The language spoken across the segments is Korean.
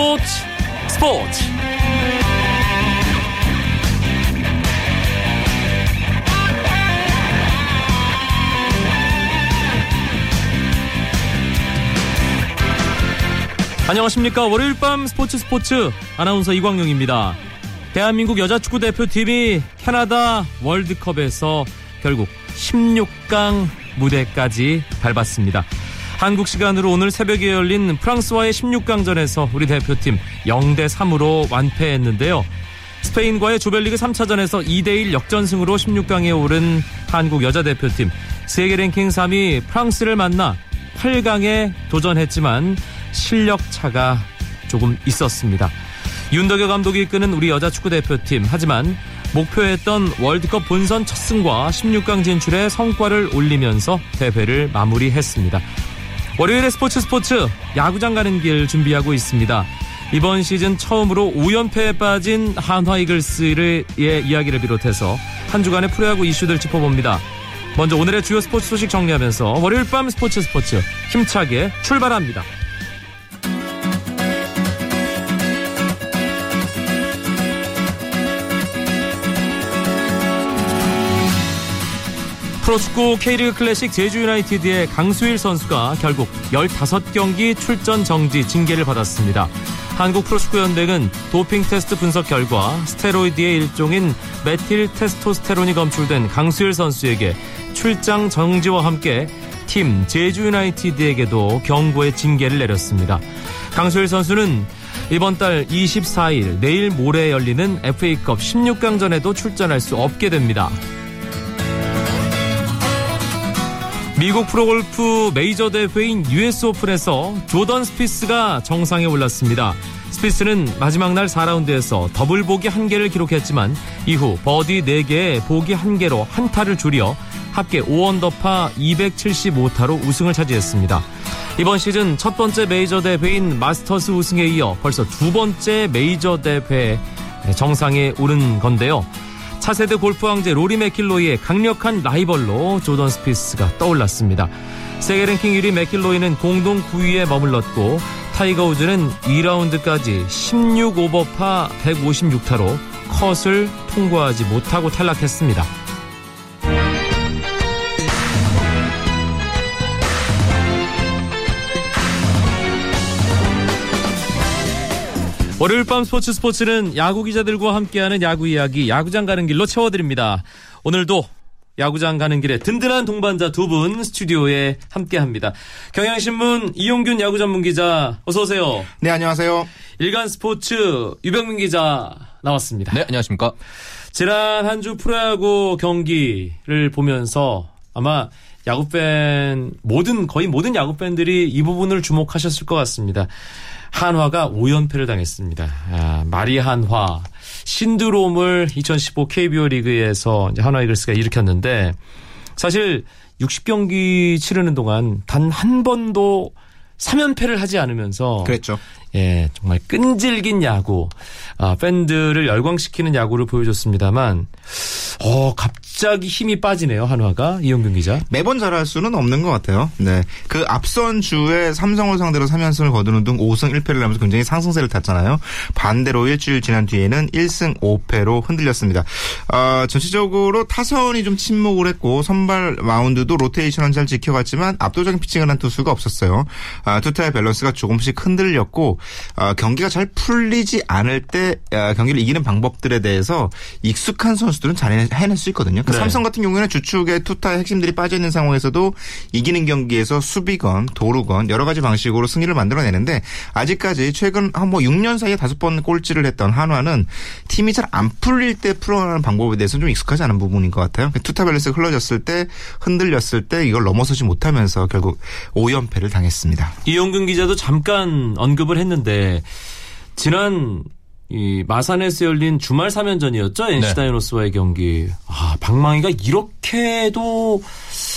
스포츠. 스포츠. 안녕하십니까. 월요일 밤 스포츠 스포츠. 아나운서 이광용입니다. 대한민국 여자축구 대표팀이 캐나다 월드컵에서 결국 16강 무대까지 밟았습니다 한국 시간으로 오늘 새벽에 열린 프랑스와의 16강전에서 우리 대표팀 0대 3으로 완패했는데요. 스페인과의 조별리그 3차전에서 2대1 역전승으로 16강에 오른 한국 여자 대표팀 세계 랭킹 3위 프랑스를 만나 8강에 도전했지만 실력 차가 조금 있었습니다. 윤덕여 감독이 이끄는 우리 여자 축구 대표팀 하지만 목표했던 월드컵 본선 첫 승과 16강 진출에 성과를 올리면서 대회를 마무리했습니다. 월요일에 스포츠 스포츠 야구장 가는 길 준비하고 있습니다. 이번 시즌 처음으로 5연패에 빠진 한화 이글스의 이야기를 비롯해서 한 주간의 프로야구 이슈들 짚어봅니다. 먼저 오늘의 주요 스포츠 소식 정리하면서 월요일 밤 스포츠 스포츠 힘차게 출발합니다. 프로축구 K리그 클래식 제주 유나이티드의 강수일 선수가 결국 15경기 출전 정지 징계를 받았습니다. 한국 프로축구연맹은 도핑 테스트 분석 결과 스테로이드의 일종인 메틸 테스토스테론이 검출된 강수일 선수에게 출장 정지와 함께 팀 제주 유나이티드에게도 경고의 징계를 내렸습니다. 강수일 선수는 이번 달 24일 내일 모레 열리는 FA컵 16강전에도 출전할 수 없게 됩니다. 미국 프로골프 메이저 대회인 US 오픈에서 조던 스피스가 정상에 올랐습니다. 스피스는 마지막 날 4라운드에서 더블 보기 1개를 기록했지만 이후 버디 4개에 보기 1개로 한타를 줄여 합계 5언더파 275타로 우승을 차지했습니다. 이번 시즌 첫 번째 메이저 대회인 마스터스 우승에 이어 벌써 두 번째 메이저 대회 정상에 오른 건데요. 차세대 골프 황제 로리 맥킬로이의 강력한 라이벌로 조던 스피스가 떠올랐습니다. 세계 랭킹 1위 맥킬로이는 공동 9위에 머물렀고 타이거 우즈는 2라운드까지 16오버파 156타로 컷을 통과하지 못하고 탈락했습니다. 월요일 밤 스포츠 스포츠는 야구 기자들과 함께하는 야구 이야기 야구장 가는 길로 채워드립니다. 오늘도 야구장 가는 길에 든든한 동반자 두 분 스튜디오에 함께합니다. 경향신문 이용균 야구 전문 기자 어서 오세요. 네 안녕하세요. 일간 스포츠 유병민 기자 나왔습니다. 네 안녕하십니까. 지난 한 주 프로야구 경기를 보면서 아마 야구 팬 모든 거의 모든 야구 팬들이 이 부분을 주목하셨을 것 같습니다. 한화가 5연패를 당했습니다. 아, 마리 한화 신드롬을 2015 KBO 리그에서 한화 이글스가 일으켰는데 사실 60경기 치르는 동안 단 한 번도 3연패를 하지 않으면서 그랬죠. 예, 정말 끈질긴 야구, 아, 팬들을 열광시키는 야구를 보여줬습니다만, 어, 갑자기 힘이 빠지네요, 한화가. 이용균 기자. 매번 잘할 수는 없는 것 같아요. 네. 그 앞선 주에 삼성을 상대로 3연승을 거두는 등 5승 1패를 하면서 굉장히 상승세를 탔잖아요. 반대로 일주일 지난 뒤에는 1승 5패로 흔들렸습니다. 아, 전체적으로 타선이 좀 침묵을 했고, 선발 마운드도 로테이션은 잘 지켜갔지만 압도적인 피칭을 한 투수가 없었어요. 아, 투타의 밸런스가 조금씩 흔들렸고, 어, 경기가 잘 풀리지 않을 때 어, 경기를 이기는 방법들에 대해서 익숙한 선수들은 잘 해낼 수 있거든요. 그 네. 삼성 같은 경우에는 주축의 투타의 핵심들이 빠져 있는 상황에서도 이기는 경기에서 수비건 도루건 여러 가지 방식으로 승리를 만들어내는데 아직까지 최근 한 뭐 6년 사이에 다섯 번 꼴찌를 했던 한화는 팀이 잘 안 풀릴 때 풀어나가는 방법에 대해서는 좀 익숙하지 않은 부분인 것 같아요. 투타 밸런스가 흘러졌을 때 흔들렸을 때 이걸 넘어서지 못하면서 결국 5연패를 당했습니다. 이용균 기자도 잠깐 언급을 했는데, 지난 이 마산에서 열린 주말 3연전이었죠? NC 네. 다이노스와의 경기. 아, 방망이가 이렇게도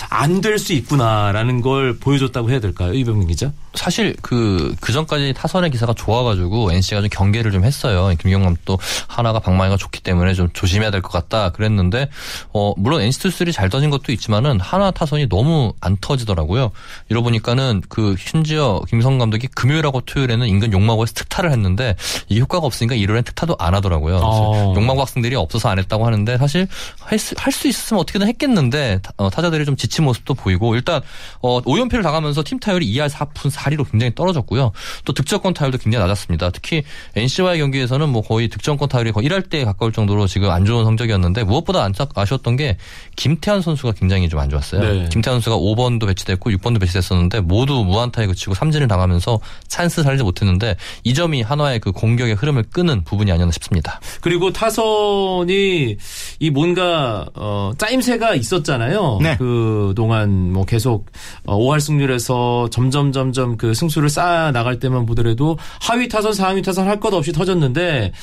안 될 수 있구나라는 걸 보여줬다고 해야 될까요? 이병민 기자? 사실 그, 그 전까지 타선의 기사가 좋아가지고 NC가 좀 경계를 좀 했어요. 김경남 또 하나가 방망이가 좋기 때문에 좀 조심해야 될 것 같다 그랬는데, 어, 물론 NC 투수들이 잘 던진 것도 있지만은 하나 타선이 너무 안 터지더라고요. 이러 보니까는 그 심지어 김성 감독이 금요일하고 토요일에는 인근 용마고에서 특타를 했는데 이 효과가 없으니까 일요일엔 특타도 안 하더라고요. 어. 용마고 학생들이 없어서 안 했다고 하는데 사실 할 수 있었으면 어떻게든 했겠는데 타, 어, 타자들이 좀 지친 모습도 보이고 일단 어, 5연패를 당하면서 팀 타율이 2할 4푼 4리로 굉장히 떨어졌고요. 또 득점권 타율도 굉장히 낮았습니다. 특히 NC와의 경기에서는 뭐 거의 득점권 타율이 거의 1할 때 가까울 정도로 지금 안 좋은 성적이었는데 무엇보다 안타, 아쉬웠던 게 김태환 선수가 굉장히 좀 안 좋았어요. 네. 김태환 선수가 5번도 배치됐고 6번도 배치됐었는데 모두 무안타에 그치고 삼진을 당하면서 찬스 살지 못했는데 이 점이 한화의 그 공격의 흐름을 끄는 부분이 아니었나 싶습니다. 그리고 타선이 이 뭔가 어 짜임새가 있었잖아요. 네. 그 동안 뭐 계속 어 5할 승률에서 점점 점점 그 승수를 쌓아 나갈 때만 보더라도 하위 타선, 상위 타선 할 것 없이 터졌는데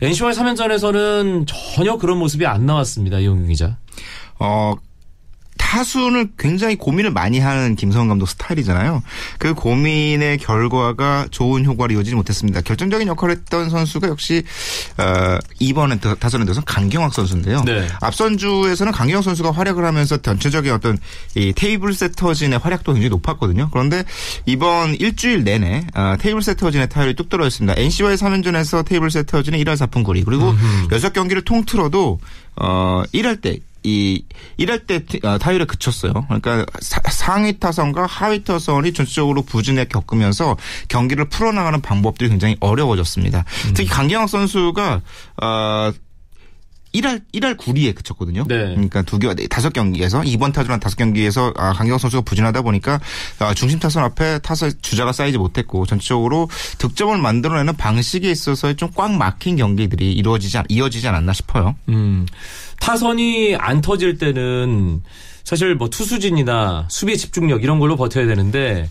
NC와의 3연전에서는 전혀 그런 모습이 안 나왔습니다. 이용규 기자. 어, 타순을 굉장히 고민을 많이 하는 김성훈 감독 스타일이잖아요. 그 고민의 결과가 좋은 효과를 이어지지 못했습니다. 결정적인 역할을 했던 선수가 역시 어, 이번에 타선에 들어서 강경학 선수인데요. 네. 앞선 주에서는 강경학 선수가 활약을 하면서 전체적인 어떤 이 테이블 세터진의 활약도 굉장히 높았거든요. 그런데 이번 일주일 내내 어, 테이블 세터진의 타율이 뚝 떨어졌습니다. NC와의 3연전에서 테이블 세터진은 1할 4푼 9리 그리고 여섯 경기를 통틀어도 어 1할 때 이, 이럴 때 어, 타율에 그쳤어요. 그러니까 사, 상위 타선과 하위 타선이 전체적으로 부진에 겪으면서 경기를 풀어나가는 방법들이 굉장히 어려워졌습니다. 특히 강경학 선수가, 어, 1할 1할 9리에 그쳤거든요. 네. 그러니까 두 개, 다섯 경기에서 이번 타주란 다섯 경기에서 아, 강경 선수가 부진하다 보니까 아, 중심 타선 앞에 타선 주자가 쌓이지 못했고 전체적으로 득점을 만들어내는 방식에 있어서 좀 꽉 막힌 경기들이 이루어지지 않- 이어지지 않았나 싶어요. 음. 타선이 안 터질 때는 사실 뭐 투수진이나 수비 집중력 이런 걸로 버텨야 되는데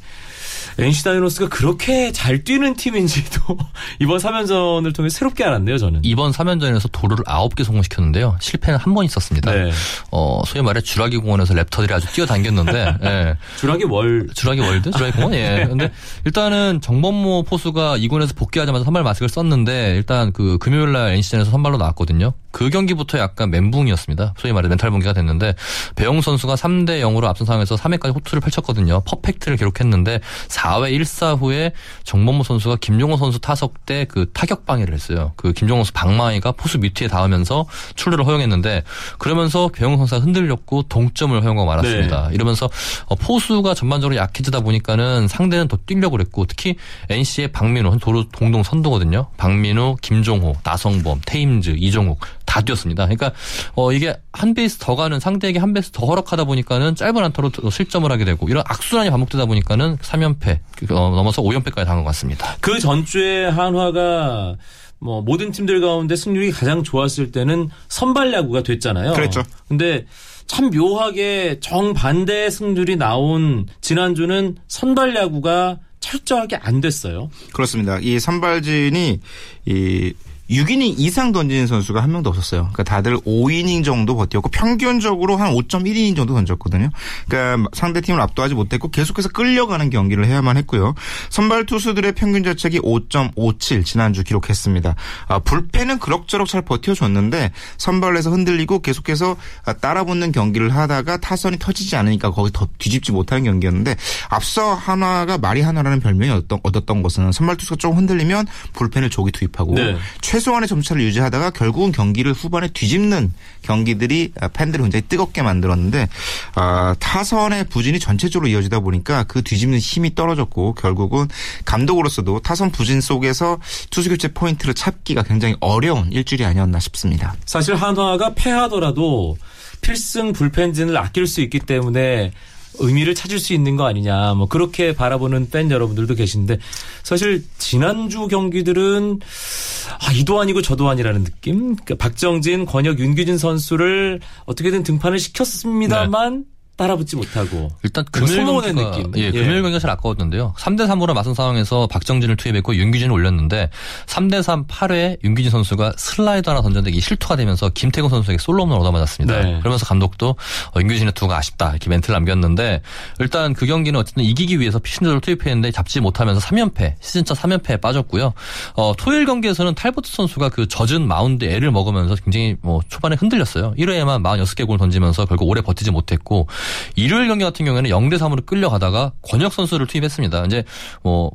NC 다이노스가 그렇게 잘 뛰는 팀인지도 이번 3연전을 통해 새롭게 알았네요, 저는. 이번 3연전에서 도루를 9개 성공시켰는데요. 실패는 한 번 있었습니다. 네. 어, 소위 말해 주라기 공원에서 랩터들이 아주 뛰어다녔는데 예. 주라기 월 주라기 월드? 주라기 공원? 예. 근데 일단은 정범모 포수가 2군에서 복귀하자마자 선발 마스크를 썼는데 일단 그 금요일 날 NC전에서 선발로 나왔거든요. 그 경기부터 약간 멘붕이었습니다. 소위 말해 멘탈 붕괴가 됐는데 배영수 선수가 3대 0으로 앞선 상황에서 3회까지 호투를 펼쳤거든요. 퍼펙트를 기록했는데 4회 1사 후에 정범모 선수가 김종호 선수 타석 때 그 타격 방해를 했어요. 그 김종호 선수 방망이가 포수 미트에 닿으면서 출루를 허용했는데 그러면서 배용 선수가 흔들렸고 동점을 허용하고 말았습니다. 이러면서 어, 포수가 전반적으로 약해지다 보니까는 상대는 더 뛰려고 그랬고 특히 NC의 박민호 도로 동동 선두거든요. 박민호, 김종호, 나성범, 테임즈, 이종욱 다 뛰었습니다. 그러니까 어 이게 한 베이스 더 가는 상대에게 한 베이스 더 허락하다 보니까는 짧은 안타로 더 실점을 하게 되고 이런 악순환이 반복되다 보니까는 3연패 어, 넘어서 5연패까지 당한 것 같습니다. 그 전주에 한화가 뭐 모든 팀들 가운데 승률이 가장 좋았을 때는 선발 야구가 됐잖아요. 그랬죠. 근데 참 묘하게 정반대 승률이 나온 지난주는 선발 야구가 철저하게 안 됐어요. 그렇습니다. 이 선발진이 이 6이닝 이상 던지는 선수가 한 명도 없었어요. 그러니까 다들 5이닝 정도 버텼고 평균적으로 한 5.1이닝 정도 던졌거든요. 그러니까 상대 팀을 압도하지 못했고 계속해서 끌려가는 경기를 해야만 했고요. 선발 투수들의 평균 자책이 5.57 지난주 기록했습니다. 아, 불펜은 그럭저럭 잘 버텨줬는데 선발에서 흔들리고 계속해서 아, 따라붙는 경기를 하다가 타선이 터지지 않으니까 거기 더 뒤집지 못하는 경기였는데 앞서 한화가 말이 하나라는 별명이 얻었던, 얻었던 것은 선발 투수가 조금 흔들리면 불펜을 조기 투입하고 네. 최 소한의 점차를 유지하다가 결국은 경기를 후반에 뒤집는 경기들이 팬들을 굉장히 뜨겁게 만들었는데 아, 타선의 부진이 전체적으로 이어지다 보니까 그 뒤집는 힘이 떨어졌고 결국은 감독으로서도 타선 부진 속에서 투수 교체 포인트를 찾기가 굉장히 어려운 일주일이 아니었나 싶습니다. 사실 한화가 패하더라도 필승 불펜진을 아낄 수 있기 때문에 의미를 찾을 수 있는 거 아니냐. 뭐 그렇게 바라보는 팬 여러분들도 계신데 사실 지난주 경기들은 아, 이도 아니고 저도 아니라는 느낌? 그러니까 박정진, 권혁, 윤규진 선수를 어떻게든 등판을 시켰습니다만 따라붙지 못하고 일단 뭔가 금요일 경기가 느낌. 예, 예. 금요일 경기가 잘 아까웠는데요. 3대 3으로 맞선 상황에서 박정진을 투입했고 윤규진을 올렸는데 3대 3 8회 윤규진 선수가 슬라이드 하나 던졌는데 실투가 되면서 김태군 선수에게 솔로홈런을 얻어맞았습니다. 네. 그러면서 감독도 어, 윤규진의 실투가 아쉽다 이렇게 멘트를 남겼는데 일단 그 경기는 어쨌든 이기기 위해서 필승조를 투입했는데 잡지 못하면서 3연패 시즌 첫 3연패에 빠졌고요. 어, 토요일 경기에서는 탈보트 선수가 그 젖은 마운드 애를 먹으면서 굉장히 뭐 초반에 흔들렸어요. 1회에만 46개 공을 던지면서 결국 오래 버티지 못했고 일요일 경기 같은 경우에는 0대 3으로 끌려가다가 권혁 선수를 투입했습니다. 이제 뭐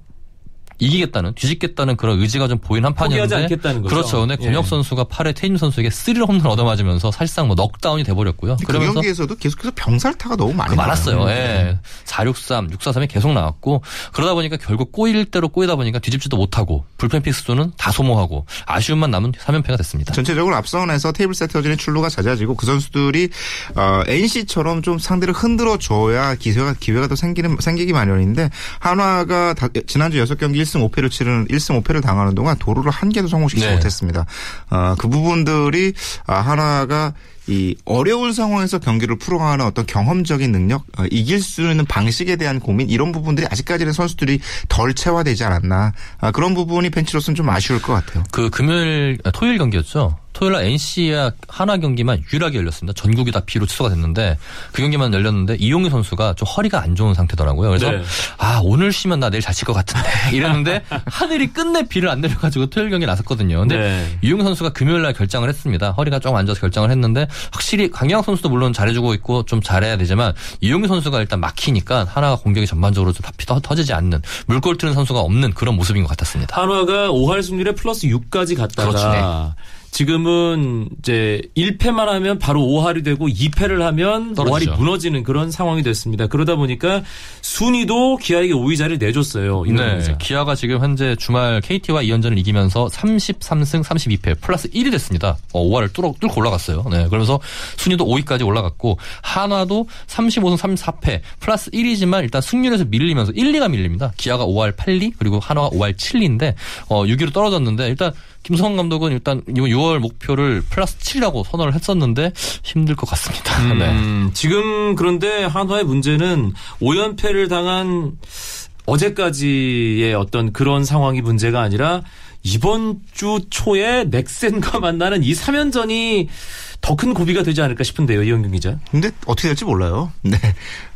이기겠다는 뒤집겠다는 그런 의지가 좀 보인 한 포기하지 판이었는데 않겠다는 거죠. 그렇죠. 근데 권혁 예. 선수가 8회 테임즈 선수에게 스리런 홈런 얻어맞으면서 사실상 뭐 넉다운이 돼버렸고요. 그 그러면서 경기에서도 계속해서 병살타가 너무 많이 그 많았어요. 예. 463, 643이 계속 나왔고 그러다 보니까 결국 꼬일 대로 꼬이다 보니까 뒤집지도 못하고 불펜 필승조는 다 소모하고 아쉬움만 남은 3연패가 됐습니다. 전체적으로 앞선에서 테이블 세터진의 출루가 잦아지고 그 선수들이 어, NC처럼 좀 상대를 흔들어 줘야 기회가 기회가 더 생기는 생기기 마련인데 한화가 다- 지난주 6경기 1승 5패를 치르는 1승 5패를 당하는 동안 도루를 한 개도 성공시키지 네. 못했습니다. 어, 그 부분들이 아, 한화가 이 어려운 상황에서 경기를 풀어가는 어떤 경험적인 능력, 어, 이길 수 있는 방식에 대한 고민 이런 부분들이 아직까지는 선수들이 덜 체화되지 않았나 아, 그런 부분이 벤치로서는 좀 아쉬울 것 같아요. 그 금요일 아, 토요일 경기였죠. 토요일 날 NC와 하나 경기만 유일하게 열렸습니다. 전국이 다 비로 취소가 됐는데 그 경기만 열렸는데 이용희 선수가 좀 허리가 안 좋은 상태더라고요. 그래서 네. 아 오늘 쉬면 나 내일 잘 칠 것 같은데 이랬는데 하늘이 끝내 비를 안 내려가지고 토요일 경기 나섰거든요. 근데 네. 이용희 선수가 금요일 날 결정을 했습니다. 허리가 안 좋아서 결정을 했는데 확실히 강경학 선수도 물론 잘해주고 있고 좀 잘해야 되지만 이용희 선수가 일단 막히니까 하나가 공격이 전반적으로 좀다 피- 터지지 않는 물골 트는 선수가 없는 그런 모습인 것 같았습니다. 한화가 5할 승률에 플러스 6까지 갔다가 그렇죠. 네. 지금은 이제 1패만 하면 바로 5할이 되고 2패를 하면 떨어지죠. 5할이 무너지는 그런 상황이 됐습니다. 그러다 보니까 순위도 기아에게 5위 자리를 내줬어요. 네, 기아가 지금 현재 주말 KT와 2연전을 이기면서 33승 32패 플러스 1이 됐습니다. 어, 5화를 뚫어, 뚫고 올라갔어요. 네, 그러면서 순위도 5위까지 올라갔고 한화도 35승 34패 플러스 1이지만 일단 승률에서 밀리면서 1, 2가 밀립니다. 기아가 5할 8리 그리고 한화가 5할 7리인데 어, 6위로 떨어졌는데 일단 김성원 감독은 일단 이번 6월 목표를 플러스 7이라고 선언을 했었는데 힘들 것 같습니다. 네. 음, 지금 그런데 한화의 문제는 5연패를 당한 어제까지의 어떤 그런 상황이 문제가 아니라 이번 주 초에 넥센과 만나는 이 3연전이 더 큰 고비가 되지 않을까 싶은데요, 이영경 기자. 근데 어떻게 될지 몰라요. 네.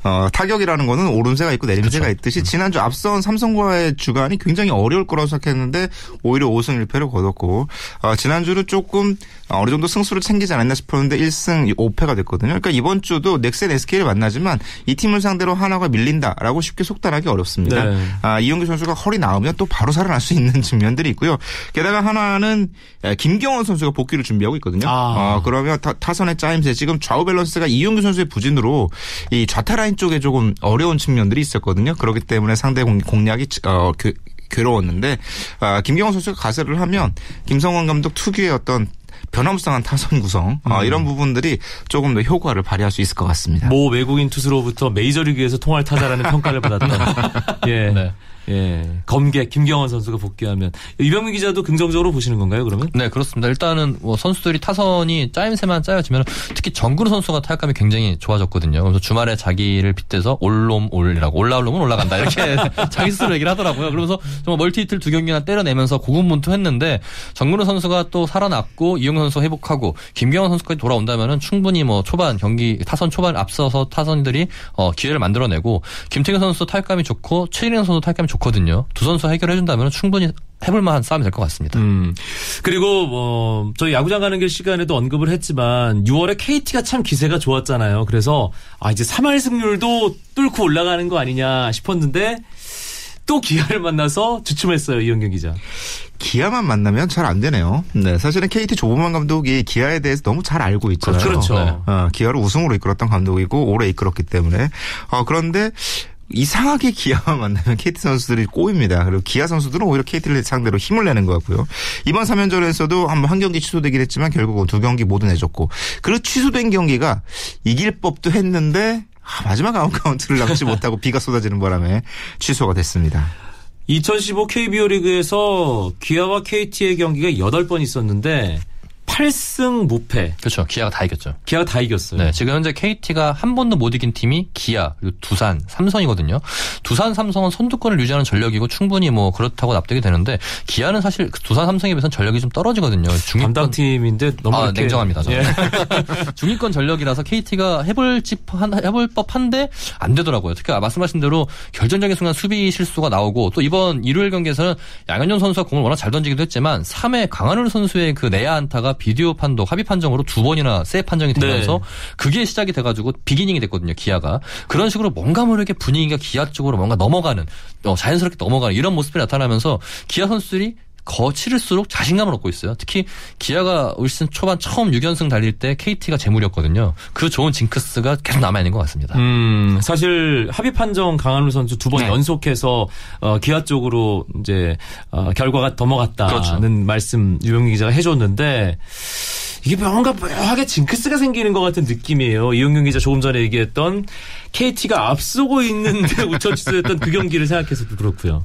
어, 타격이라는 거는 오름세가 있고 내림세가 그렇죠. 있듯이 지난주 앞선 삼성과의 주간이 굉장히 어려울 거라고 생각했는데 오히려 5승 1패를 거뒀고 어, 지난주는 조금 어느 정도 승수를 챙기지 않았나 싶었는데 1승 5패가 됐거든요. 그러니까 이번 주도 넥센 SK를 만나지만 이 팀을 상대로 한화가 밀린다라고 쉽게 속단하기 어렵습니다. 네. 아, 이용규 선수가 허리 나오면 또 바로 살아날 수 있는 측면들이 있고요. 게다가 한화는 에, 김경언 선수가 복귀를 준비하고 있거든요. 아. 어, 그러면 타, 타선의 짜임새 지금 좌우 밸런스가 이용규 선수의 부진으로 이 좌타 라인 쪽에 조금 어려운 측면들이 있었거든요. 그렇기 때문에 상대 공, 공략이 어, 그, 괴로웠는데 아, 김경원 선수가 가세를 하면 김성원 감독 특유의 어떤 변함수상한 타선 구성 어, 이런 부분들이 조금 더 효과를 발휘할 수 있을 것 같습니다. 모 외국인 투수로부터 메이저리그에서 통할 타자라는 평가를 받았던 예. 네. 예. 검객 김경원 선수가 복귀하면 이병민 기자도 긍정적으로 보시는 건가요, 그러면? 네, 그렇습니다. 일단은 뭐 선수들이 타선이 짜임새만 짜여지면 특히 정근우 선수가 타격감이 굉장히 좋아졌거든요. 그래서 주말에 자기를 빗대서 올롬 올이라고 올라올 놈은 올라간다 이렇게 자기 스스로 얘기를 하더라고요. 그러면서 정말 멀티 히트를 두 경기나 때려내면서 고군분투했는데 정근우 선수가 또 살아났고 이용 선수 회복하고 김경원 선수까지 돌아온다면은 충분히 뭐 초반 경기 타선 초반 앞서서 타선들이 어, 기회를 만들어내고 김태균 선수 타격감이 좋고 최진영 선수 타격감이 좋 거든요. 두 선수 해결해 준다면 충분히 해볼 만한 싸움이 될 것 같습니다. 음. 그리고 뭐 저희 야구장 가는 길 시간에도 언급을 했지만 6월에 KT가 참 기세가 좋았잖아요. 그래서 아 이제 3할 승률도 뚫고 올라가는 거 아니냐 싶었는데 또 기아를 만나서 주춤했어요, 이현경 기자. 기아만 만나면 잘 안 되네요. 네, 사실은 KT 조범현 감독이 기아에 대해서 너무 잘 알고 있잖아요. 그렇죠. 네. 어, 기아를 우승으로 이끌었던 감독이고 오래 이끌었기 때문에 어, 그런데 이상하게 기아만 만나면 KT 선수들이 꼬입니다. 그리고 기아 선수들은 오히려 KT를 상대로 힘을 내는 것 같고요. 이번 3연전에서도 한, 한 경기 취소되긴 했지만 결국은 두 경기 모두 내줬고 그 취소된 경기가 이길 법도 했는데 아, 마지막 아웃카운트를 잡지 못하고 비가 쏟아지는 바람에 취소가 됐습니다. 2015 KBO 리그에서 기아와 KT의 경기가 8번 있었는데 8승 무패. 그렇죠. 기아가 다 이겼죠. 기아가 다 이겼어요. 네, 지금 현재 KT가 한 번도 못 이긴 팀이 기아, 그리고 두산, 삼성이거든요. 두산, 삼성은 선두권을 유지하는 전력이고 충분히 뭐 그렇다고 납득이 되는데 기아는 사실 두산, 삼성에 비해서는 전력이 좀 떨어지거든요. 중위권 담당 팀인데 너무 아, 이렇게- 냉정합니다. 저는. 예. 중위권 전력이라서 KT가 해볼 집 한, 해볼 법한데 안 되더라고요. 특히 말씀하신 대로 결정적인 순간 수비 실수가 나오고 또 이번 일요일 경기에서는 양현종 선수가 공을 워낙 잘 던지기도 했지만 3회 강한울 선수의 그 내야 안타가 비디오 판독 합의 판정으로 두 번이나 세 판정이 되면서 네. 그게 시작이 돼가지고 비기닝이 됐거든요. 기아가 그런 식으로 뭔가 모르게 분위기가 기아 쪽으로 뭔가 넘어가는 어, 자연스럽게 넘어가는 이런 모습이 나타나면서 기아 선수들이 거칠을수록 자신감을 얻고 있어요. 특히 기아가 올 시즌 초반 처음 6연승 달릴 때 KT가 재물이었거든요. 그 좋은 징크스가 계속 남아있는 것 같습니다. 음, 사실 합의 판정 강한우 선수 두번 네. 연속해서 어, 기아 쪽으로 이제 어, 결과가 넘어갔다는 그렇죠. 말씀 유병민 기자가 해줬는데 이게 뭔가 묘하게 징크스가 생기는 것 같은 느낌이에요. 이용균 기자 조금 전에 얘기했던 KT가 앞서고 있는데 우천 취소했던 그 경기를 생각해서도 그렇고요.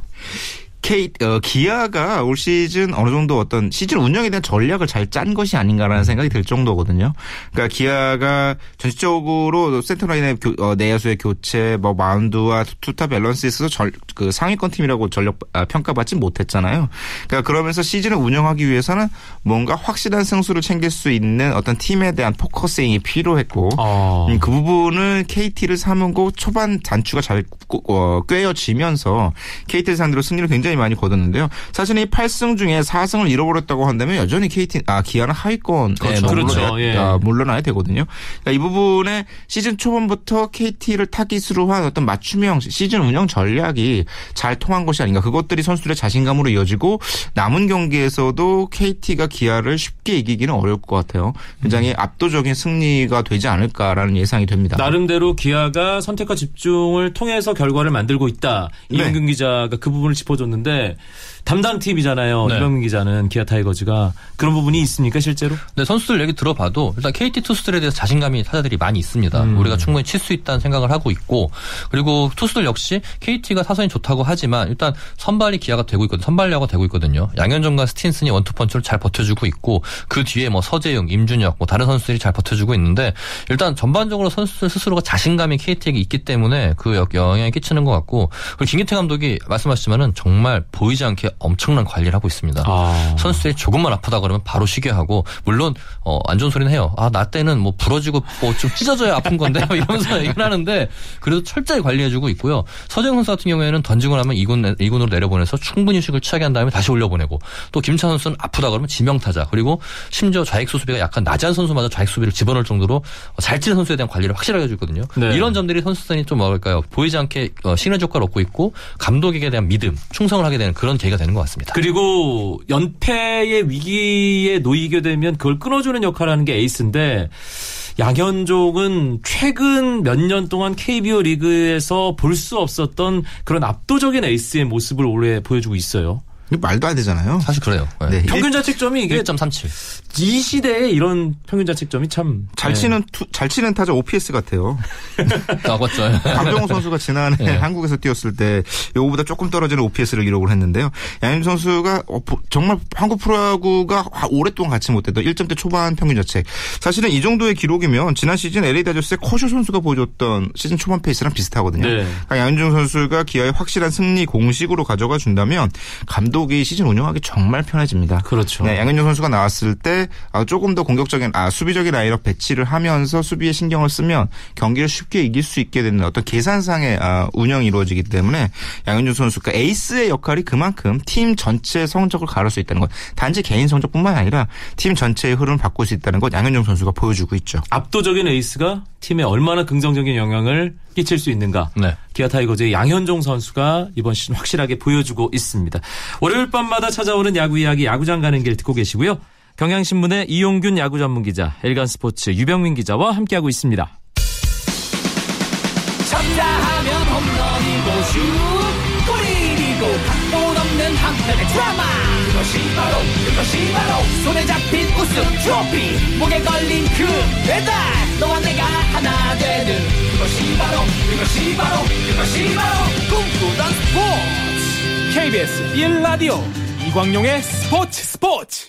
K, 어, 기아가 올 시즌 어느 정도 어떤 시즌 운영에 대한 전략을 잘 짠 것이 아닌가라는 생각이 들 정도거든요. 그러니까 기아가 전체적으로 센터라인의 교- 어, 내야수의 교체, 뭐 마운드와 투타 밸런스에 있어서 절, 그 상위권 팀이라고 전력 아, 평가받지 못했잖아요. 그러니까 그러면서 시즌을 운영하기 위해서는 뭔가 확실한 승수를 챙길 수 있는 어떤 팀에 대한 focusing이 필요했고 어. 음, 그 부분을 KT를 삼고 초반 단추가 잘 꾸- 어, 꿰어지면서 KT를 상대로 승리를 굉장히 많이 거뒀는데요. 사실 이 8승 중에 4승을 잃어버렸다고 한다면 여전히 KT 아 기아는 하위권 그렇죠. 그렇죠. 예. 아, 물러나야 되거든요. 그러니까 이 부분에 시즌 초반부터 KT를 타깃으로 한 어떤 맞춤형 시즌 운영 전략이 잘 통한 것이 아닌가. 그것들이 선수들의 자신감으로 이어지고 남은 경기에서도 KT가 기아를 쉽게 이기기는 어려울 것 같아요. 굉장히 압도적인 승리가 되지 않을까라는 예상이 됩니다. 나름대로 기아가 선택과 집중을 통해서 결과를 만들고 있다. 네. 이용균 기자가 그 부분을 짚어줬는데 있는데 담당 팀이잖아요. 네. 이병민 기자는 기아 타이거즈가 그런 부분이 있습니까 실제로? 근데 선수들 얘기 들어봐도 일단 KT 투수들에 대해서 자신감이 타자들이 많이 있습니다. 음. 우리가 충분히 칠 수 있다는 생각을 하고 있고 그리고 투수들 역시 KT가 타선이 좋다고 하지만 일단 선발이 기아가 되고 있거든요. 선발야가 되고 있거든요. 양현종과 스틴슨이 원투펀치를 잘 버텨주고 있고 그 뒤에 뭐 서재용, 임준혁 뭐 다른 선수들이 잘 버텨주고 있는데 일단 전반적으로 선수들 스스로가 자신감이 KT에게 있기 때문에 그 역- 영향이 끼치는 것 같고 그리고 김기태 감독이 말씀하셨지만은 정말 보이지 않게 엄청난 관리를 하고 있습니다. 아. 선수들이 조금만 아프다 그러면 바로 쉬게 하고 물론 어, 안 좋은 소리는 해요. 아 나 때는 뭐 부러지고 뭐 좀 찢어져야 아픈 건데 뭐 이러면서 얘기를 하는데 그래도 철저히 관리해주고 있고요. 서정 선수 같은 경우에는 던지고 나면 2군 2군으로 내려보내서 충분히 휴식을 취하게 한 다음에 다시 올려보내고 또 김주찬 선수는 아프다 그러면 지명타자 그리고 심지어 좌익수 수비가 약간 낮은 선수마저 좌익 수비를 집어넣을 정도로 잘 치는 선수에 대한 관리를 확실하게 해주고 있거든요. 네. 이런 점들이 선수단이 좀 뭐랄까요 보이지 않게 어, 시그널 효과를 얻고 있고 감독에게 대한 믿음, 충성을 하게 되는 그런 계기가 되는 것 같습니다. 그리고 연패의 위기에 놓이게 되면 그걸 끊어주는 역할을 하는 게 에이스인데 양현종은 최근 몇 년 동안 KBO 리그에서 볼 수 없었던 그런 압도적인 에이스의 모습을 올해 보여주고 있어요. 말도 안 되잖아요. 사실 그래요. 네. 네. 평균 자책점이 이게 1.37. 이 시대에 이런 평균 자책점이 참잘 네. 치는 투- 잘 치는 타자 OPS 같아요. 아, 맞죠. 강정호 선수가 지난해 네. 한국에서 뛰었을 때 요거보다 조금 떨어지는 OPS를 기록을 했는데요. 양현종 선수가 어, 보- 정말 한국 프로야구가 하- 오랫동안 갖지 못했던 1점대 초반 평균 자책. 사실은 이 정도의 기록이면 지난 시즌 LA 다저스의 커쇼 선수가 보여줬던 시즌 초반 페이스랑 비슷하거든요. 네. 그러니까 양현종 선수가 기아의 확실한 승리 공식으로 가져가 준다면 감독 이 시즌 운영하기 정말 편해집니다. 그렇죠. 네, 양현종 선수가 나왔을 때 아, 조금 더 공격적인 아, 수비적인 라인업 배치를 하면서 수비에 신경을 쓰면 경기를 쉽게 이길 수 있게 되는 어떤 계산상의 아, 운영이 이루어지기 때문에 양현종 선수가 에이스의 역할이 그만큼 팀 전체의 성적을 가를 수 있다는 것. 단지 개인 성적뿐만 아니라 팀 전체의 흐름을 바꿀 수 있다는 것 양현종 선수가 보여주고 있죠. 압도적인 에이스가 팀에 얼마나 긍정적인 영향을 끼칠 수 있는가. 네. 기아 타이거즈의 양현종 선수가 이번 시즌 확실하게 보여주고 있습니다. 월요일 밤마다 찾아오는 야구 이야기 야구장 가는 길 듣고 계시고요. 경향신문의 이용균 야구 전문 기자, 엘간 스포츠 유병민 기자와 함께하고 있습니다. 쳤다 하면 홈런이고 슛 골이고 각본 없는 한편의 드라마 그것이 바로 그것이 바로. 손에 잡힌 우승 트로피 목에 걸린 그 배달. 너와 내가 하나 되는 그것이 바로 그것이 바로 그것이 바로. 꿈꾸던 스포츠. KBS 1라디오 이광용의 스포츠 스포츠.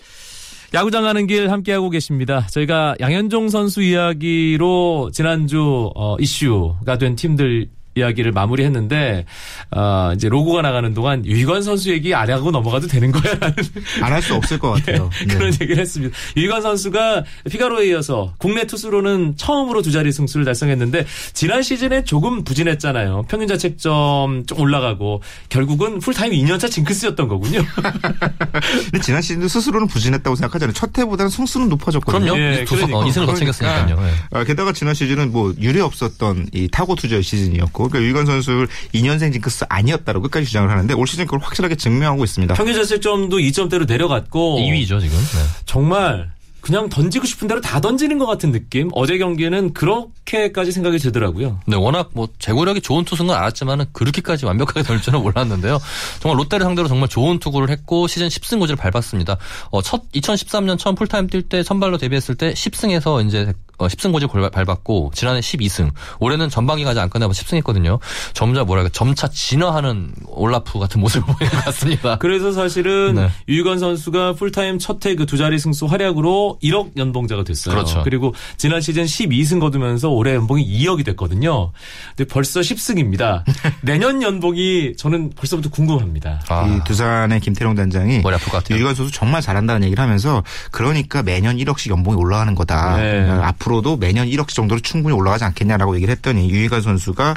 야구장 가는 길 함께하고 계십니다. 저희가 양현종 선수 이야기로 지난주 어, 이슈가 된 팀들 이야기를 마무리했는데 어, 이제 로고가 나가는 동안 유희관 선수 얘기 안 하고 넘어가도 되는 거야라는 안할 수 없을 것 같아요. 네. 그런 얘기를 했습니다. 유희관 선수가 피가로에 이어서 국내 투수로는 처음으로 두 자리 승수를 달성했는데 지난 시즌에 조금 부진했잖아요. 평균 자책점 좀 올라가고 결국은 풀타임 2년차 징크스였던 거군요. 근데 지난 시즌도 스스로는 부진했다고 생각하잖아요. 첫 해보다는 승수는 높아졌거든요. 그럼요. 예, 두 선- 그러니까. 어, 이승을 더 챙겼으니까요. 예. 아, 게다가 지난 시즌은 뭐 유례 없었던 이 타고 투자의 시즌이었고, 그러니까 유희관 선수 2년생 징크스 아니었다고 끝까지 주장을 하는데 올 시즌 그걸 확실하게 증명하고 있습니다. 평균 자책점도 2점대로 내려갔고 2위죠 지금. 네. 정말 그냥 던지고 싶은 대로 다 던지는 것 같은 느낌. 어제 경기는 그렇게까지 생각이 들더라고요. 네, 워낙 뭐 제구력이 좋은 투수인 건 알았지만은 그렇게까지 완벽하게 될 줄은 몰랐는데요. 정말 롯데를 상대로 정말 좋은 투구를 했고 시즌 10승 고지를 밟았습니다. 어, 첫 2013년 처음 풀타임 뛸 때 선발로 데뷔했을 때 10승에서 이제 어, 10승 고지 를 밟았고 지난해 12승. 올해는 전반기까지 안 끝나고 10승했거든요. 점차 뭐랄까 점차 진화하는 올라프 같은 모습을 보이는 것 같습니다. 그래서 사실은 네. 유희관 선수가 풀타임 첫해 그 두 자리 승수 활약으로 1억 연봉자가 됐어요. 그렇죠. 리고 지난 시즌 12승 거두면서 올해 연봉이 2억이 됐거든요. 근데 벌써 10승입니다. 내년 연봉이 저는 벌써부터 궁금합니다. 아, 이 두산의 김태룡 단장이 머리 아플 것 같아요. 유희관 선수 정말 잘한다는 얘기를 하면서 그러니까 매년 1억씩 연봉이 올라가는 거다. 네. 앞으로 도 매년 1억씩 정도로 충분히 올라가지 않겠냐라고 얘기를 했더니 유희관 선수가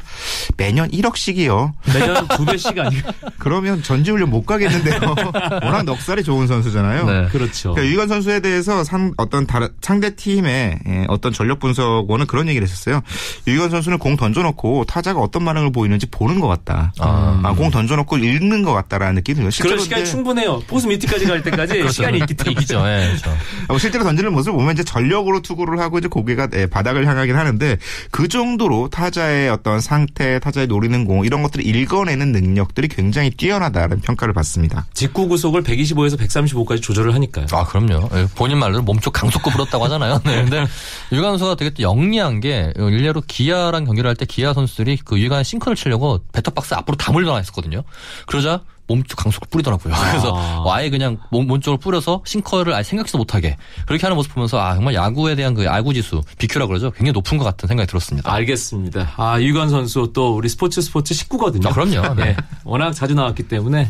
매년 1억씩이요. 내년 두 배씩 아니고 그러면 전지훈련 못 가겠는데요. 워낙 넉살이 좋은 선수잖아요. 네. 그렇죠. 그러니까 유희관 선수에 대해서 상, 어떤 다른 상대 팀의 예, 어떤 전력 분석원은 그런 얘기를 했었어요. 유희관 선수는 공 던져놓고 타자가 어떤 반응을 보이는지 보는 것 같다. 아, 공 던져놓고 읽는 것 같다라는 느낌이 들어요. 실제로 시간이 충분해요. 포수 밑에까지 갈 때까지 시간이 있기 때문에. 이기죠. 예, 그렇죠. 어, 실제로 던지는 모습을 보면 이제 전력으로 투구를 하고 이제 고개가 예, 바닥을 향하긴 하는데 그 정도로 타자의 어떤 상태, 타자의 노리는 공 이런 것들을 읽어내는 능력들이 굉장히 뛰어나다는 평가를 받습니다. 직구 구속을 125에서 135까지 조절을 하니까요. 아, 그럼요. 예, 본인 말로 몸쪽 강속구 불었다고 하잖아요. 네. 근데 유관 선수가 되게 또 영리한 게 일례로 기아랑 경기를 할 때 기아 선수들이 그 유관 싱크를 치려고 배터박스 앞으로 다 몰려나 있었거든요. 그러자 몸쪽 강속구 뿌리더라고요. 그래서 아 예 그냥 몸, 몸쪽을 뿌려서 싱커를 아예 생각지도 못하게 그렇게 하는 모습 보면서 아 정말 야구에 대한 그 야구 지수 비큐라 그러죠. 굉장히 높은 것 같은 생각이 들었습니다. 알겠습니다. 아, 유관 선수 또 우리 스포츠 스포츠 식구거든요. 아, 그럼요. 네. 예, 워낙 자주 나왔기 때문에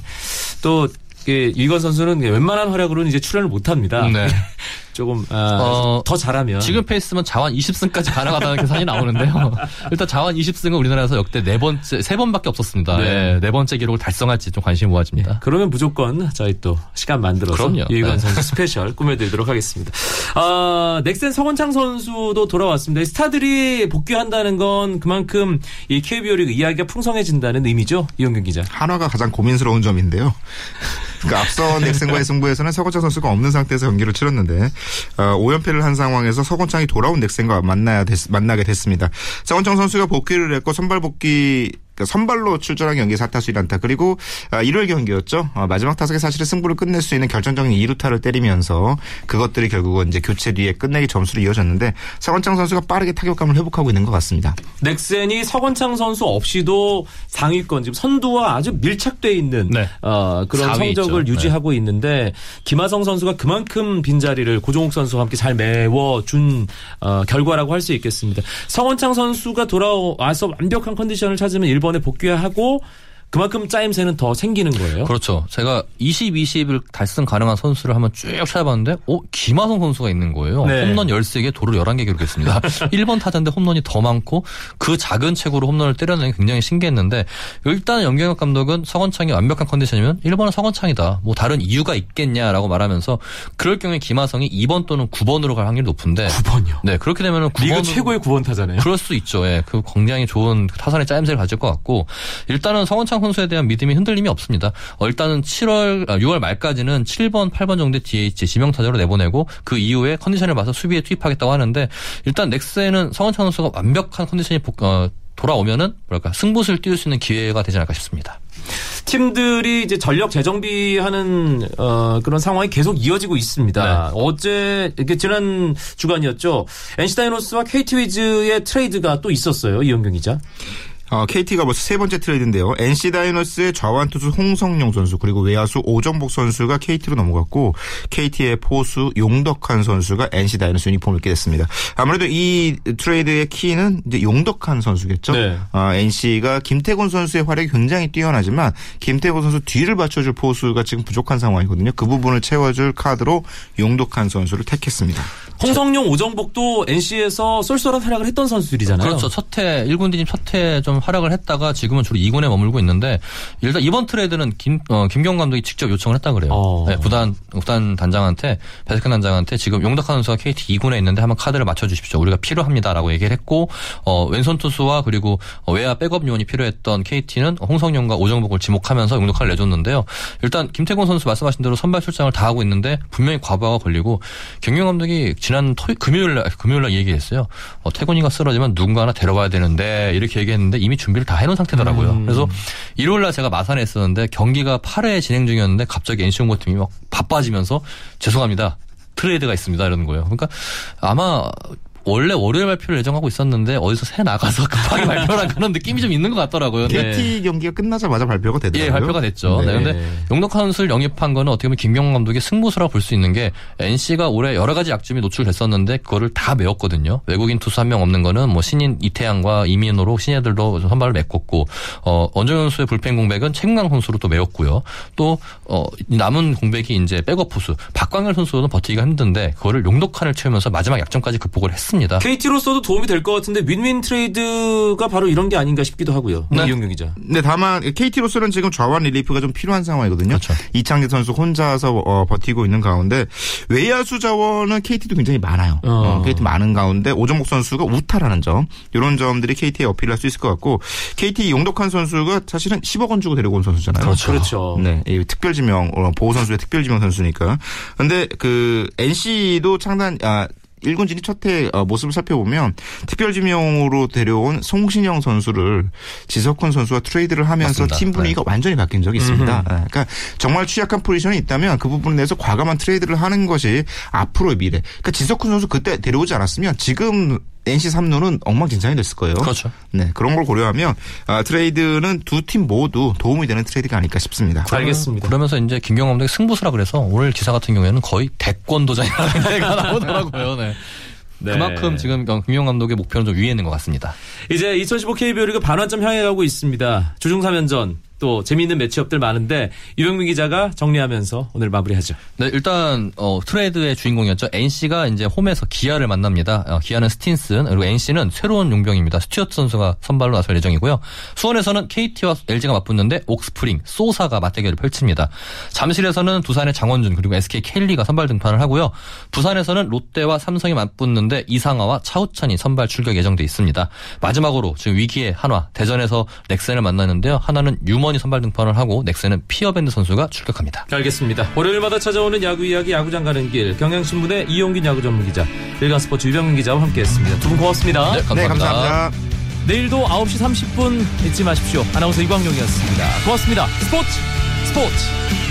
또 그, 유관 선수는 웬만한 활약으로는 이제 출연을 못 합니다. 네. 조금 아, 어, 더 잘하면 지금 페이스면 자완 20승까지 가능하다는 계산이 나오는데요. 일단 자완 20승은 우리나라에서 역대 네 번째, 세 번밖에 없었습니다. 네. 네. 네 번째 기록을 달성할지 좀 관심이 모아집니다. 그러면 무조건 저희 또 시간 만들어서. 유희관 네. 선수 스페셜 꾸며드리도록 하겠습니다. 아, 넥센 서건창 선수도 돌아왔습니다. 이 스타들이 복귀한다는 건 그만큼 이 KBO 리그 이야기가 풍성해진다는 의미죠. 이용균 기자. 한화가 가장 고민스러운 점인데요. 그 앞선 넥센과의 승부에서는 서건창 선수가 없는 상태에서 경기를 치렀는데 어, 5연패를 한 상황에서 서건창이 돌아온 넥센과 만나야 됐, 만나게 됐습니다. 서건창 선수가 복귀를 했고 선발 복귀 그러니까 선발로 출전한 경기 4타수 1안타 그리고 아, 일요일 경기였죠. 어, 마지막 타석에 사실은 승부를 끝낼 수 있는 결정적인 2루타를 때리면서 그것들이 결국은 이제 교체 뒤에 끝내기 점수로 이어졌는데 서건창 선수가 빠르게 타격감을 회복하고 있는 것 같습니다. 넥센이 서건창 선수 없이도 상위권 지금 선두와 아주 밀착돼 있는 네. 어, 그런 4위 성적을 있죠. 유지하고 있는데 김하성 선수가 그만큼 빈자리를 고종욱 선수와 함께 잘 메워준 어, 결과라고 할 수 있겠습니다. 서건창 선수가 돌아와서 완벽한 컨디션을 찾으면 일본 에 복귀하고 그만큼 짜임새는 더 생기는 거예요. 그렇죠. 제가 20, 20을 달성 가능한 선수를 한번 쭉 찾아봤는데, 어, 김하성 선수가 있는 거예요. 네. 홈런 13개, 도루 11개 기록했습니다. 1번 타자인데 홈런이 더 많고, 그 작은 체구로 홈런을 때려내는 게 굉장히 신기했는데, 일단 연경혁 감독은 서건창이 완벽한 컨디션이면 1번은 서건창이다. 뭐 다른 이유가 있겠냐라고 말하면서, 그럴 경우에 김하성이 2번 또는 9번으로 갈 확률이 높은데, 9번이요. 네, 그렇게 되면은 9번. 리그 최고의 9번 타자네요. 그럴 수 있죠. 예. 그 굉장히 좋은 타선의 짜임새를 가질 것 같고 일단은 성원창 선수에 대한 믿음이 흔들림이 없습니다. 어, 일단은 7월 6월 말까지는 7번, 8번 정도의 DH 지명 타자로 내보내고 그 이후에 컨디션을 봐서 수비에 투입하겠다고 하는데 일단 넥스에는 성원창 선수가 완벽한 컨디션이 복- 어, 돌아오면은 뭐랄까 승부수를 띄울 수 있는 기회가 되지 않을까 싶습니다. 팀들이 이제 전력 재정비하는 어, 그런 상황이 계속 이어지고 있습니다. 어제 이게 지난 주간이었죠. NC 다이노스와 KT 위즈의 트레이드가 또 있었어요. 이영경 기자. 어, KT가 벌써 세 번째 트레이드인데요. NC 다이노스의 좌완 투수 홍성용 선수 그리고 외야수 오정복 선수가 KT로 넘어갔고 KT의 포수 용덕한 선수가 NC 다이노스 유니폼을 입게 됐습니다. 아무래도 이 트레이드의 키는 이제 용덕한 선수겠죠. 네. 아, NC가 김태군 선수의 활약이 굉장히 뛰어나지만 김태군 선수 뒤를 받쳐줄 포수가 지금 부족한 상황이거든요. 그 부분을 채워줄 카드로 용덕한 선수를 택했습니다. 홍성용, 오정복도 NC에서 쏠쏠한 활약을 했던 선수들이잖아요. 그렇죠. 첫해 1군 진입 첫해 좀 활약을 했다가 지금은 주로 2군에 머물고 있는데 일단 이번 트레이드는 김 어, 김경문 감독이 직접 요청을 했다 그래요. 어. 네, 구단 구단 단장한테 배석현 단장한테 지금 용덕한 선수가 KT 2군에 있는데 한번 카드를 맞춰 주십시오. 우리가 필요합니다라고 얘기를 했고 어, 왼손 투수와 그리고 어, 외야 백업 요원이 필요했던 KT는 홍성용과 오정복을 지목하면서 용덕한을 내줬는데요. 일단 김태군 선수 말씀하신 대로 선발 출장을 다 하고 있는데 분명히 과부하가 걸리고 경영 감독이 지난 토 금요일 날 금요일 날 얘기했어요. 어, 태곤이가 쓰러지면 누군가 하나 데려와야 되는데 이렇게 얘기했는데 이미 준비를 다 해놓은 상태더라고요. 음. 그래서 일요일 날 제가 마산에 있었는데 경기가 8회 진행 중이었는데 갑자기 NC 홍보팀이 막 바빠지면서 죄송합니다. 트레이드가 있습니다. 이러는 거예요. 그러니까 아마 원래 월요일 발표를 예정하고 있었는데 어디서 새 나가서 급하게 발표를 한 그런 느낌이 좀 있는 것 같더라고요. 네. KT 경기가 끝나자마자 발표가 되더라고요. 예, 발표가 됐죠. 네. 네. 근데 용덕한 선수를 영입한 거는 어떻게 보면 김경원 감독의 승부수라고 볼 수 있는 게 NC가 올해 여러 가지 약점이 노출됐었는데 그거를 다 메웠거든요. 외국인 투수 한 명 없는 거는 뭐 신인 이태양과 이민호로 신예들도 선발을 메꿨고 어 원종현 선수의 불펜 공백은 최금강 선수로 또 메웠고요. 또 어 남은 공백이 이제 백업 포수 박광열 선수는 버티기가 힘든데 그거를 용덕한을 채우면서 마지막 약점까지 극복을 했 습니다. KT로서도 도움이 될 것 같은데 윈윈 트레이드가 바로 이런 게 아닌가 싶기도 하고요. 네. 이용경 기자. 네, 다만 KT로서는 지금 좌완 릴리프가 좀 필요한 상황이거든요. 그렇죠. 이창재 선수 혼자서 어, 버티고 있는 가운데 외야수 자원은 KT도 굉장히 많아요. 어. 어, KT 많은 가운데 오정목 선수가 우타라는 점 이런 점들이 KT에 어필할 수 있을 것 같고 KT 용덕한 선수가 사실은 10억 원 주고 데리고 온 선수잖아요. 그렇죠. 네, 이 특별지명 어, 보호 선수의 특별지명 선수니까. 근데 그 NC도 창단 아 1군 진입 첫해 어, 모습을 살펴보면 특별지명으로 데려온 송신영 선수를 지석훈 선수와 트레이드를 하면서 맞습니다. 팀 분위기가 완전히 바뀐 적이 있습니다. 네, 그러니까 정말 취약한 포지션이 있다면 그 부분에 대해서 과감한 트레이드를 하는 것이 앞으로의 미래. 그러니까 지석훈 선수 그때 데려오지 않았으면 지금 NC 3루는 엉망진창이 됐을 거예요. 그렇죠. 네, 그런 걸 고려하면 아, 트레이드는 두 팀 모두 도움이 되는 트레이드가 아닐까 싶습니다. 알겠습니다. 그러면서 이제 김경문 감독의 승부수라 그래서 오늘 기사 같은 경우에는 거의 대권 도전이라는 얘기가 나오더라고요. 네. 네. 그만큼 지금 김경문 감독의 목표는 좀 위에 있는 것 같습니다. 이제 2015 KBO 리그 반환점 향해 가고 있습니다. 주중 3연전 또 재미있는 매치업들 많은데 유병민 기자가 정리하면서 오늘 마무리하죠. 네, 일단 어, 트레이드의 주인공이었죠. NC가 이제 홈에서 기아를 만납니다. 어, 기아는 스틴슨 그리고 NC는 새로운 용병입니다. 스튜어트 선수가 선발로 나설 예정이고요. 수원에서는 KT와 LG가 맞붙는데 옥스프링, 소사가 맞대결을 펼칩니다. 잠실에서는 두산의 장원준 그리고 SK 켈리가 선발 등판을 하고요. 부산에서는 롯데와 삼성이 맞붙는데 이상화와 차우찬이 선발 출격 예정돼 있습니다. 마지막으로 지금 위기의 한화 대전에서 넥센을 만나는데요. 하나는 유머 니 선발 등판을 하고 넥센은 피어밴드 선수가 출격합니다. 알겠습니다. 월요일마다 찾아오는 야구 이야기 야구장 가는 길 경향신문의 이용균 야구 전문 기자 일간스포츠 유병민 기자와 함께했습니다. 두 분 고맙습니다. 네, 감사합니다. 네, 감사합니다. 내일도 9시 30분 잊지 마십시오. 아나운서 이광용이었습니다. 고맙습니다. 스포츠 스포츠